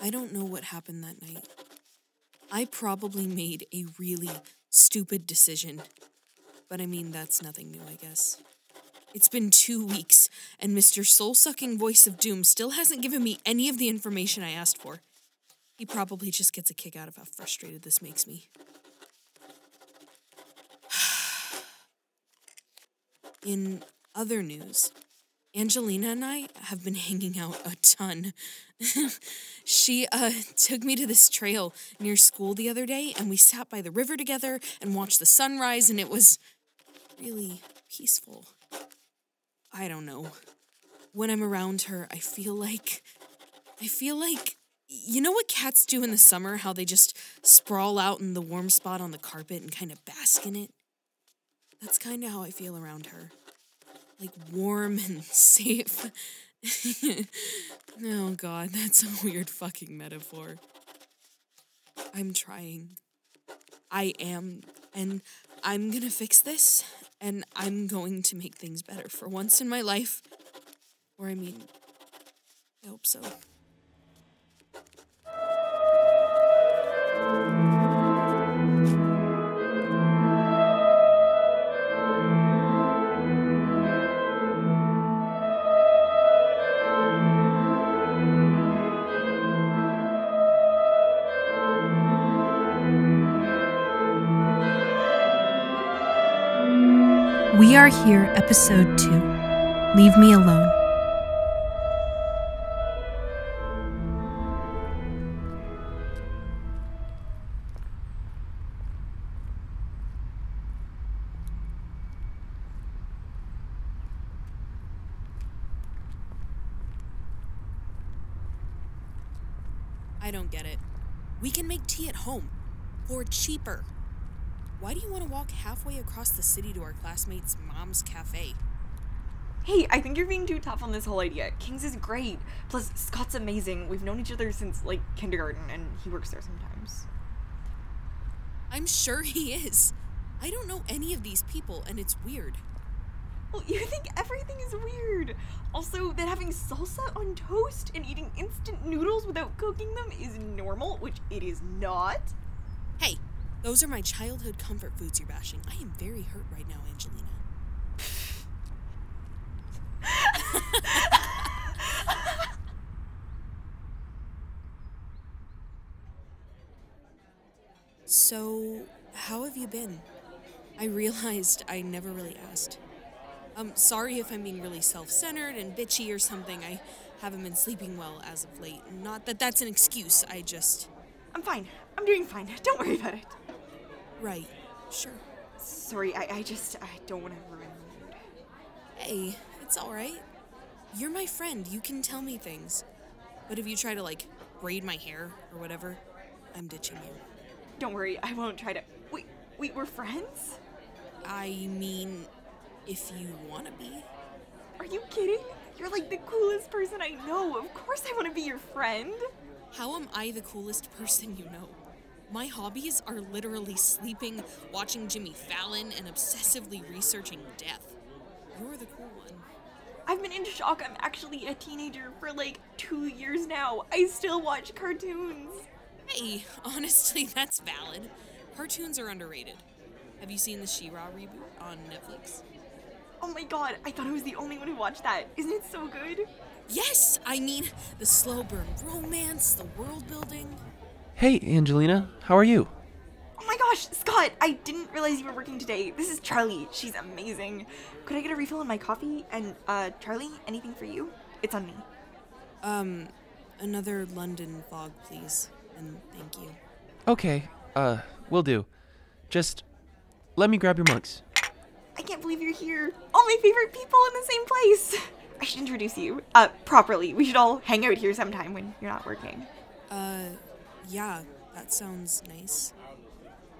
I don't know what happened that night. I probably made a really stupid decision. But I mean, that's nothing new, I guess. It's been two weeks, and Mr. Soul Sucking Voice of Doom still hasn't given me any of the information I asked for. He probably just gets a kick out of how frustrated this makes me. In other news, Angelina and I have been hanging out a ton. she uh, took me to this trail near school the other day, and we sat by the river together and watched the sunrise, and it was really peaceful. I don't know. When I'm around her, I feel like. I feel like. You know what cats do in the summer? How they just sprawl out in the warm spot on the carpet and kind of bask in it? That's kind of how I feel around her. Like warm and safe. oh god, that's a weird fucking metaphor. I'm trying. I am. And I'm gonna fix this. And I'm going to make things better for once in my life. Or, I mean, I hope so. We are here, episode 2 Leave Me Alone. I don't get it. We can make tea at home or cheaper. Why do you want to across the city to our classmate's mom's cafe? Hey, I think you're being too tough on this whole idea. King's is great. Plus, Scott's amazing. We've known each other since, like, kindergarten, and he works there sometimes. I'm sure he is. I don't know any of these people, and it's weird. Well, you think everything is weird. Also, that having salsa on toast and eating instant noodles without cooking them is normal, which it is not. Hey, those are my childhood comfort foods you're bashing. I am very hurt right now, Angelina. so, how have you been? I realized I never really asked. I'm sorry if I'm being really self centered and bitchy or something. I haven't been sleeping well as of late. Not that that's an excuse, I just. I'm fine. I'm doing fine. Don't worry about it. Right, sure. Sorry, I, I just I don't want to ruin the mood. Hey, it's alright. You're my friend. You can tell me things. But if you try to, like, braid my hair or whatever, I'm ditching you. Don't worry, I won't try to. Wait, wait, we're friends? I mean, if you want to be. Are you kidding? You're like the coolest person I know. Of course I want to be your friend. How am I the coolest person you know? My hobbies are literally sleeping, watching Jimmy Fallon, and obsessively researching death. You're the cool one. I've been in shock. I'm actually a teenager for like two years now. I still watch cartoons. Hey, honestly, that's valid. Cartoons are underrated. Have you seen the She-Ra reboot on Netflix? Oh my god, I thought I was the only one who watched that. Isn't it so good? Yes, I mean the slow burn romance, the world building. Hey, Angelina, how are you? Oh my gosh, Scott, I didn't realize you were working today. This is Charlie. She's amazing. Could I get a refill on my coffee? And, uh, Charlie, anything for you? It's on me. Um, another London fog, please, and thank you. Okay, uh, will do. Just let me grab your mugs. I can't believe you're here. All my favorite people in the same place. I should introduce you, uh, properly. We should all hang out here sometime when you're not working. Uh, yeah, that sounds nice.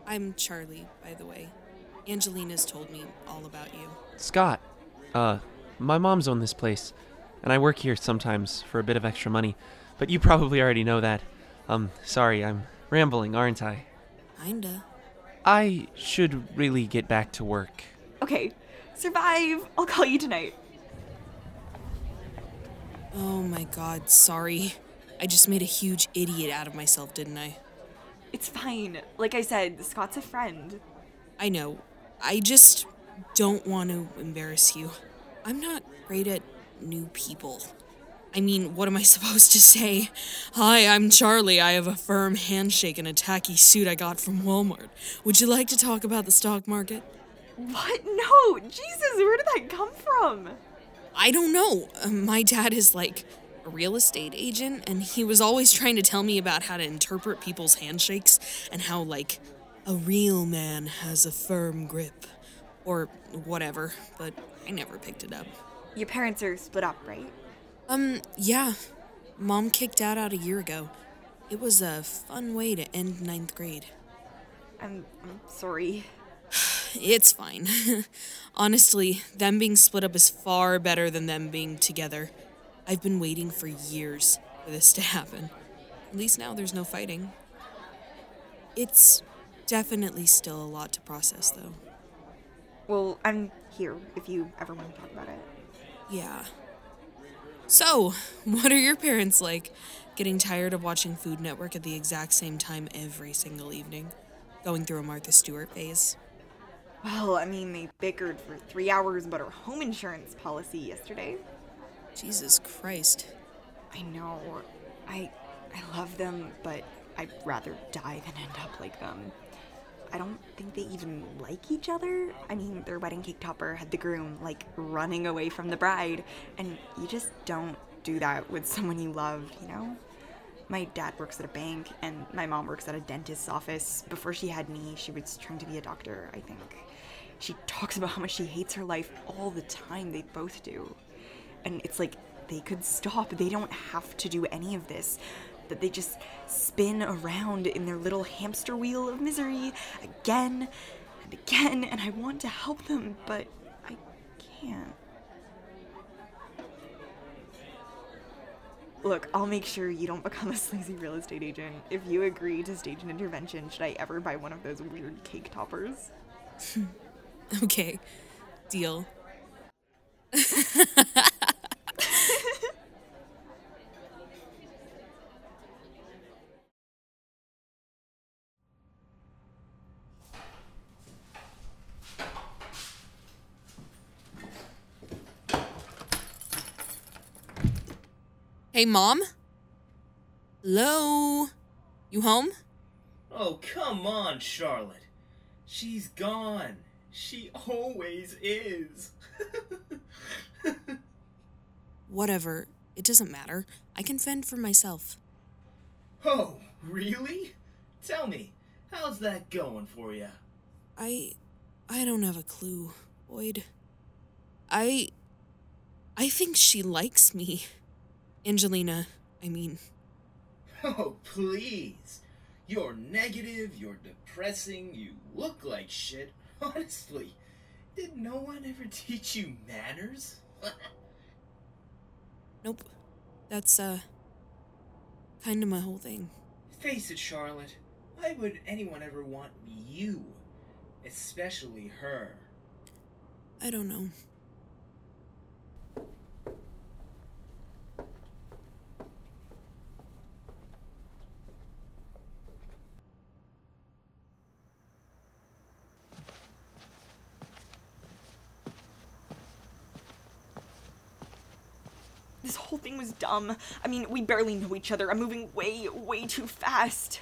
I'm Charlie, by the way. Angelina's told me all about you. Scott, uh, my mom's owned this place, and I work here sometimes for a bit of extra money, but you probably already know that. Um, sorry, I'm rambling, aren't I? Kinda. I should really get back to work. Okay, survive. I'll call you tonight. Oh my god, sorry. I just made a huge idiot out of myself, didn't I? It's fine. Like I said, Scott's a friend. I know. I just don't want to embarrass you. I'm not great at new people. I mean, what am I supposed to say? Hi, I'm Charlie. I have a firm handshake and a tacky suit I got from Walmart. Would you like to talk about the stock market? What? No! Jesus, where did that come from? I don't know. Uh, My dad is like a real estate agent, and he was always trying to tell me about how to interpret people's handshakes and how, like, a real man has a firm grip. Or whatever, but I never picked it up. Your parents are split up, right? Um, yeah. Mom kicked out out a year ago. It was a fun way to end ninth grade. I'm, I'm sorry. It's fine. Honestly, them being split up is far better than them being together. I've been waiting for years for this to happen. At least now there's no fighting. It's definitely still a lot to process, though. Well, I'm here if you ever want to talk about it. Yeah. So, what are your parents like? Getting tired of watching Food Network at the exact same time every single evening? Going through a Martha Stewart phase? Well, I mean, they bickered for three hours about our home insurance policy yesterday. Jesus Christ. I know. I I love them, but I'd rather die than end up like them. I don't think they even like each other. I mean, their wedding cake topper had the groom like running away from the bride, and you just don't do that with someone you love, you know? My dad works at a bank, and my mom works at a dentist's office. Before she had me, she was trying to be a doctor, I think. She talks about how much she hates her life all the time. They both do. And it's like they could stop. They don't have to do any of this. That they just spin around in their little hamster wheel of misery again and again. And I want to help them, but I can't. Look, I'll make sure you don't become a sleazy real estate agent. If you agree to stage an intervention, should I ever buy one of those weird cake toppers? Okay, deal. Hey, Mom? Hello? You home? Oh, come on, Charlotte. She's gone. She always is. Whatever. It doesn't matter. I can fend for myself. oh, really? Tell me, how's that going for you? I I don't have a clue, Void. I I think she likes me. Angelina, I mean. Oh, please. You're negative, you're depressing, you look like shit. Honestly, did no one ever teach you manners? Nope. That's uh kind of my whole thing. Face it, Charlotte. Why would anyone ever want you? Especially her. I don't know. Was dumb. I mean, we barely know each other. I'm moving way, way too fast.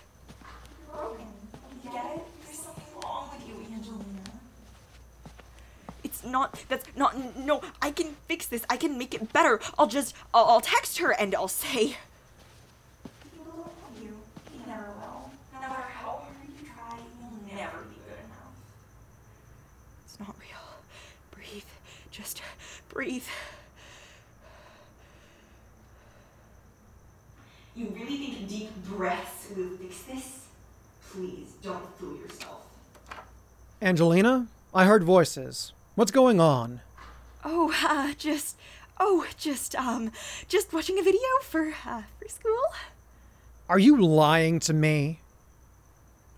It's not. That's not. No, I can fix this. I can make it better. I'll just. I'll, I'll text her and I'll say. People don't love you. You never will. No matter how hard you try, you'll never be good enough. It's not real. Breathe. Just breathe. You really think deep breaths will fix this? Please don't fool yourself. Angelina, I heard voices. What's going on? Oh, uh, just, oh, just, um, just watching a video for, uh, for school. Are you lying to me?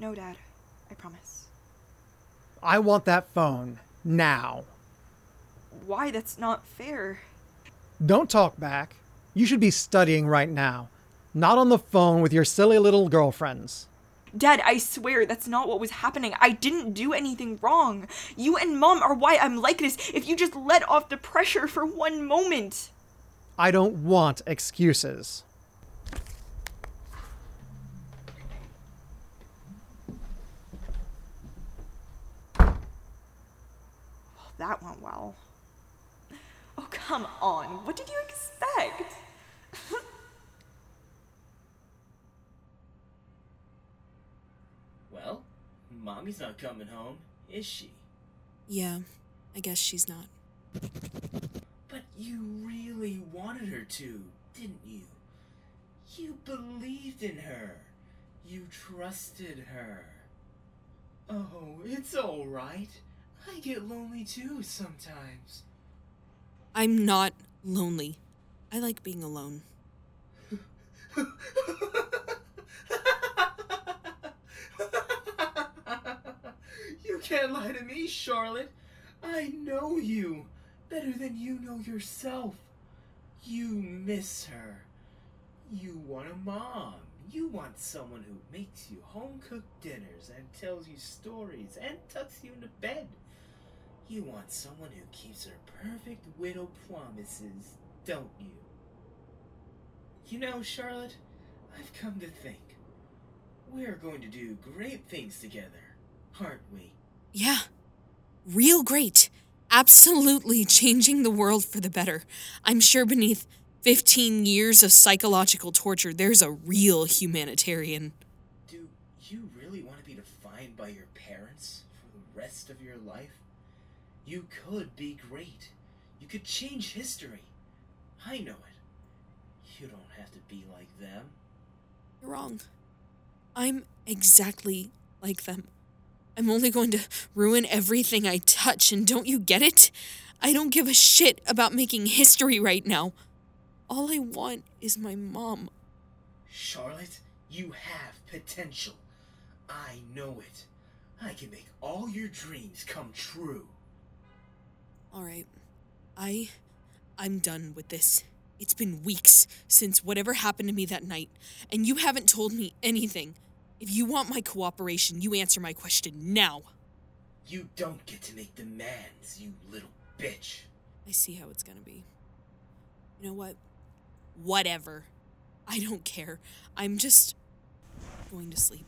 No, Dad. I promise. I want that phone now. Why? That's not fair. Don't talk back. You should be studying right now. Not on the phone with your silly little girlfriends. Dad, I swear that's not what was happening. I didn't do anything wrong. You and Mom are why I'm like this. If you just let off the pressure for one moment. I don't want excuses. Oh, that went well. Oh, come on. What did you expect? Well, Mommy's not coming home, is she? Yeah, I guess she's not. But you really wanted her to, didn't you? You believed in her. You trusted her. Oh, it's alright. I get lonely too sometimes. I'm not lonely. I like being alone. can't lie to me, Charlotte. I know you better than you know yourself. You miss her. You want a mom. You want someone who makes you home cooked dinners and tells you stories and tucks you into bed. You want someone who keeps her perfect widow promises, don't you? You know, Charlotte, I've come to think. We're going to do great things together, aren't we? Yeah, real great. Absolutely changing the world for the better. I'm sure beneath 15 years of psychological torture, there's a real humanitarian. Do you really want to be defined by your parents for the rest of your life? You could be great. You could change history. I know it. You don't have to be like them. You're wrong. I'm exactly like them. I'm only going to ruin everything I touch, and don't you get it? I don't give a shit about making history right now. All I want is my mom. Charlotte, you have potential. I know it. I can make all your dreams come true. All right. I I'm done with this. It's been weeks since whatever happened to me that night, and you haven't told me anything. If you want my cooperation, you answer my question now. You don't get to make demands, you little bitch. I see how it's gonna be. You know what? Whatever. I don't care. I'm just going to sleep.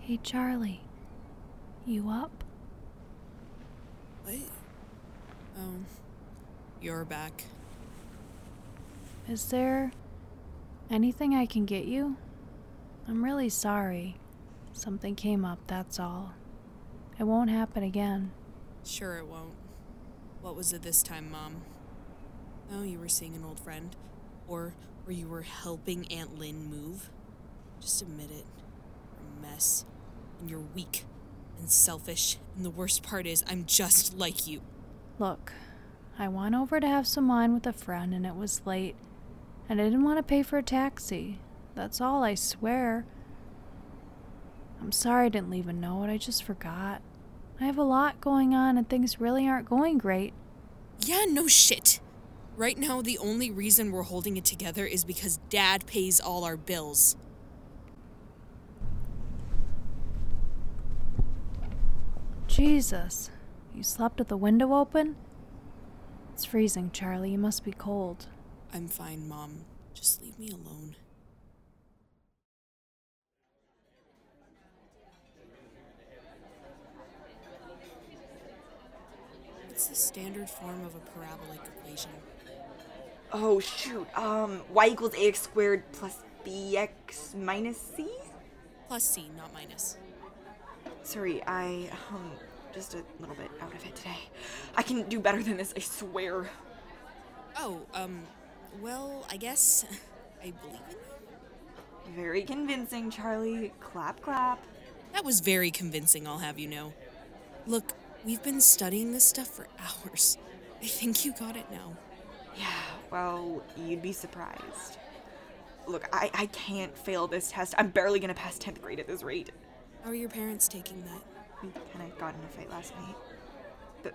Hey, Charlie. You up? What? Oh, um, you're back. Is there anything I can get you? I'm really sorry. Something came up, that's all. It won't happen again. Sure, it won't. What was it this time, Mom? Oh, you were seeing an old friend? Or, or you were helping Aunt Lynn move? Just admit it. You're a mess. And you're weak and selfish. And the worst part is, I'm just like you. Look, I went over to have some wine with a friend and it was late, and I didn't want to pay for a taxi. That's all, I swear. I'm sorry I didn't leave a note, I just forgot. I have a lot going on and things really aren't going great. Yeah, no shit. Right now, the only reason we're holding it together is because Dad pays all our bills. Jesus, you slept with the window open? It's freezing, Charlie. You must be cold. I'm fine, Mom. Just leave me alone. What's the standard form of a parabolic equation? Oh, shoot. Um, y equals ax squared plus bx minus c? Plus C, not minus. Sorry, I, um, just a little bit out of it today. I can do better than this, I swear. Oh, um, well, I guess I believe in you. Very convincing, Charlie. Clap, clap. That was very convincing, I'll have you know. Look, we've been studying this stuff for hours. I think you got it now. Yeah, well, you'd be surprised. Look, I, I can't fail this test. I'm barely gonna pass 10th grade at this rate. How are your parents taking that? We kind of got in a fight last night. The,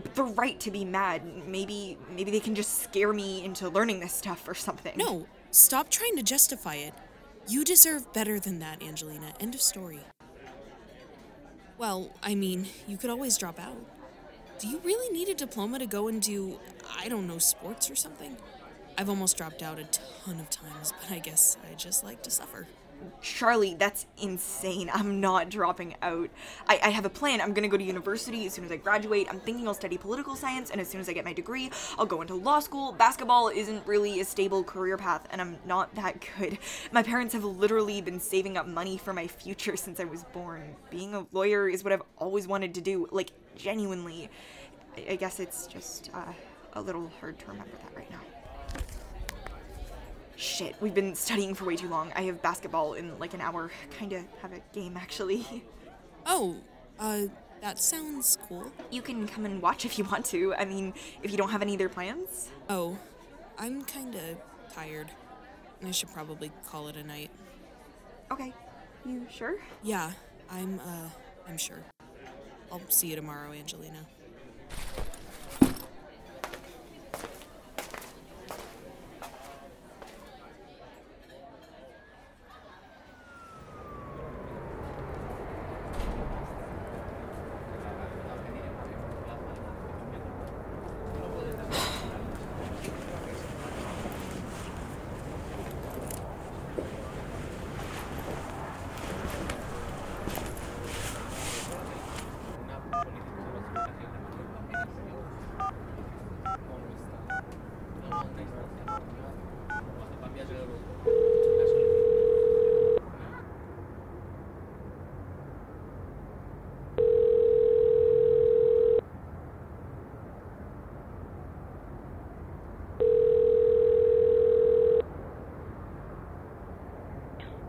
the, the right to be mad. Maybe maybe they can just scare me into learning this stuff or something. No, stop trying to justify it. You deserve better than that, Angelina. End of story. Well, I mean, you could always drop out. Do you really need a diploma to go and do, I don't know, sports or something? I've almost dropped out a ton of times, but I guess I just like to suffer. Charlie, that's insane. I'm not dropping out. I, I have a plan. I'm gonna go to university as soon as I graduate. I'm thinking I'll study political science, and as soon as I get my degree, I'll go into law school. Basketball isn't really a stable career path, and I'm not that good. My parents have literally been saving up money for my future since I was born. Being a lawyer is what I've always wanted to do, like, genuinely. I, I guess it's just uh, a little hard to remember that right now. Shit, we've been studying for way too long. I have basketball in like an hour. Kinda have a game actually. Oh, uh, that sounds cool. You can come and watch if you want to. I mean, if you don't have any other plans. Oh, I'm kinda tired. I should probably call it a night. Okay. You sure? Yeah, I'm, uh, I'm sure. I'll see you tomorrow, Angelina.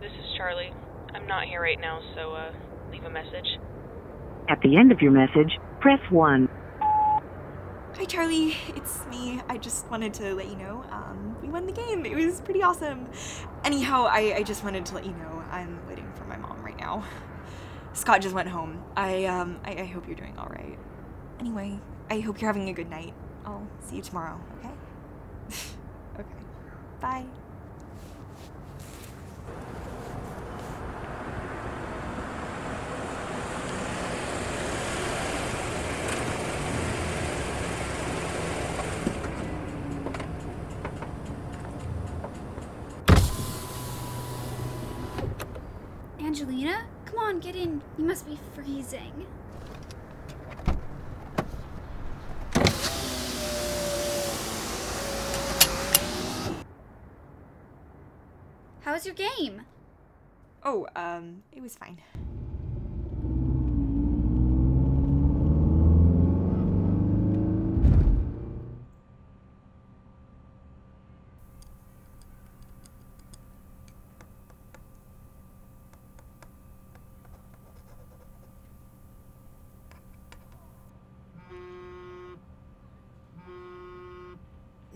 This is Charlie. I'm not here right now, so uh, leave a message. At the end of your message, press 1. Hi Charlie, it's me. I just wanted to let you know, um, we won the game. It was pretty awesome. Anyhow, I, I just wanted to let you know I'm waiting for my mom right now. Scott just went home. I um I, I hope you're doing alright. Anyway, I hope you're having a good night. I'll see you tomorrow, okay? okay. Bye. On, get in. You must be freezing. How was your game? Oh, um, it was fine.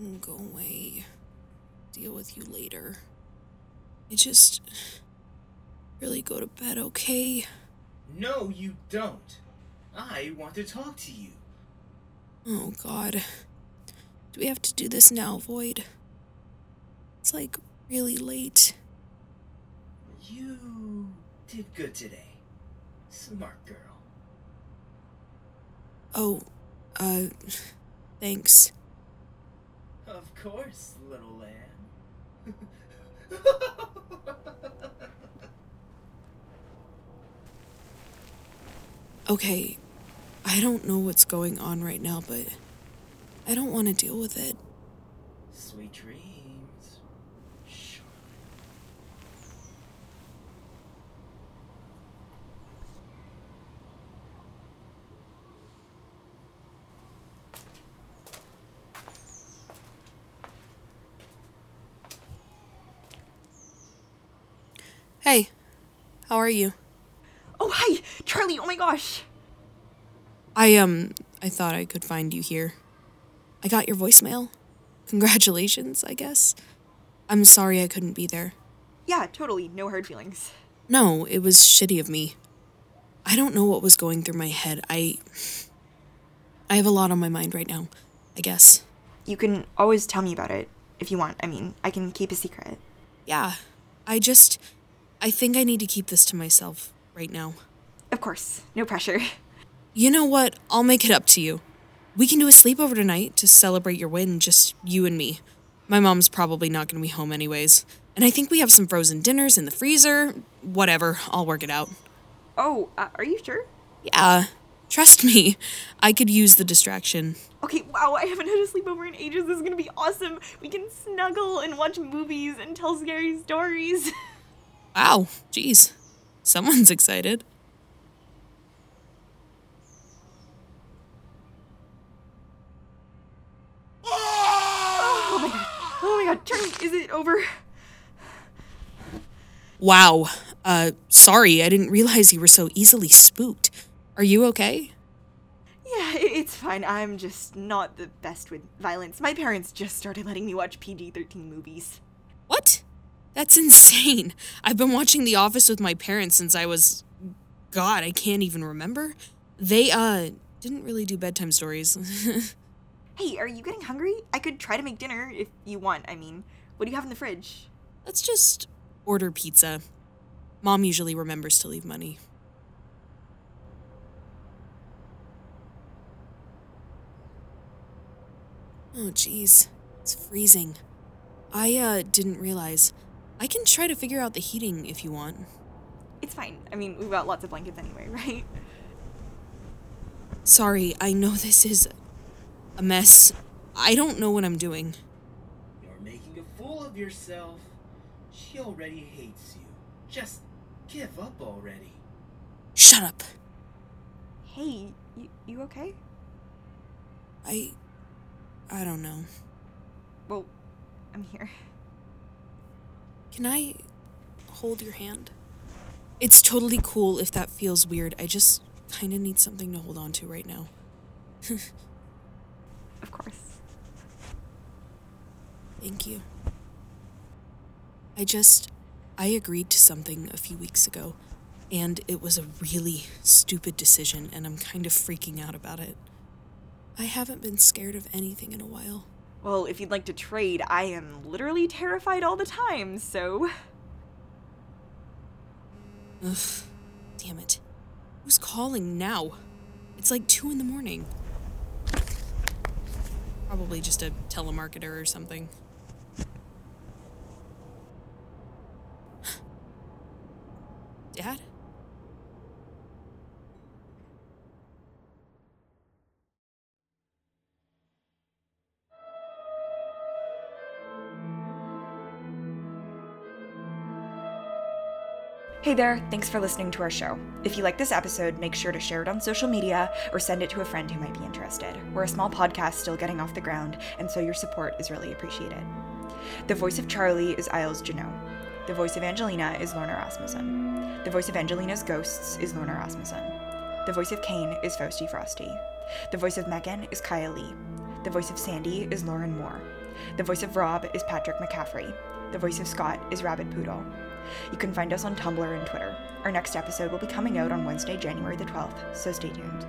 Mm, Go away. Deal with you later. I just really go to bed, okay? No, you don't. I want to talk to you. Oh god. Do we have to do this now, Void? It's like really late. You did good today. Smart girl. Oh, uh, thanks. Of course, little lamb. Okay, I don't know what's going on right now, but I don't want to deal with it. Sweet. Charlotte. Hey, how are you? Oh, hi! Charlie, oh my gosh! I, um, I thought I could find you here. I got your voicemail. Congratulations, I guess. I'm sorry I couldn't be there. Yeah, totally. No hard feelings. No, it was shitty of me. I don't know what was going through my head. I. I have a lot on my mind right now, I guess. You can always tell me about it if you want. I mean, I can keep a secret. Yeah. I just. I think I need to keep this to myself right now. Of course. No pressure. You know what? I'll make it up to you. We can do a sleepover tonight to celebrate your win, just you and me. My mom's probably not going to be home anyways. And I think we have some frozen dinners in the freezer. Whatever, I'll work it out. Oh, uh, are you sure? Yeah, trust me. I could use the distraction. Okay, wow, I haven't had a sleepover in ages. This is gonna be awesome. We can snuggle and watch movies and tell scary stories. Wow, jeez. Someone's excited. oh my god. Oh my god, is it over? Wow. Uh, sorry, I didn't realize you were so easily spooked. Are you okay? Yeah, it's fine. I'm just not the best with violence. My parents just started letting me watch PG 13 movies. What? That's insane. I've been watching The Office with my parents since I was. God, I can't even remember. They, uh, didn't really do bedtime stories. Hey, are you getting hungry? I could try to make dinner if you want. I mean, what do you have in the fridge? Let's just order pizza. Mom usually remembers to leave money. Oh, jeez. It's freezing. I, uh, didn't realize. I can try to figure out the heating if you want. It's fine. I mean, we've got lots of blankets anyway, right? Sorry, I know this is a mess. I don't know what I'm doing. You're making a fool of yourself. She already hates you. Just give up already. Shut up. Hey, you, you okay? I. I don't know. Well, I'm here. Can I hold your hand? It's totally cool if that feels weird. I just kind of need something to hold on to right now. Of course. Thank you. I just. I agreed to something a few weeks ago, and it was a really stupid decision, and I'm kind of freaking out about it. I haven't been scared of anything in a while. Well, if you'd like to trade, I am literally terrified all the time, so. Ugh. Damn it. Who's calling now? It's like 2 in the morning. Probably just a telemarketer or something. Hey there, thanks for listening to our show. If you like this episode, make sure to share it on social media or send it to a friend who might be interested. We're a small podcast still getting off the ground, and so your support is really appreciated. The voice of Charlie is Eiles Juneau. The voice of Angelina is Lorna Rasmussen. The voice of Angelina's ghosts is Lorna Rasmussen. The voice of Cain is Faustey Frosty. The voice of Megan is Kaia Lee. The voice of Sandy is Lauren Moore. The voice of Rob is Patrick McCaffrey. The voice of Scott is Rabid Poodle. You can find us on Tumblr and Twitter. Our next episode will be coming out on Wednesday, January the 12th, so stay tuned.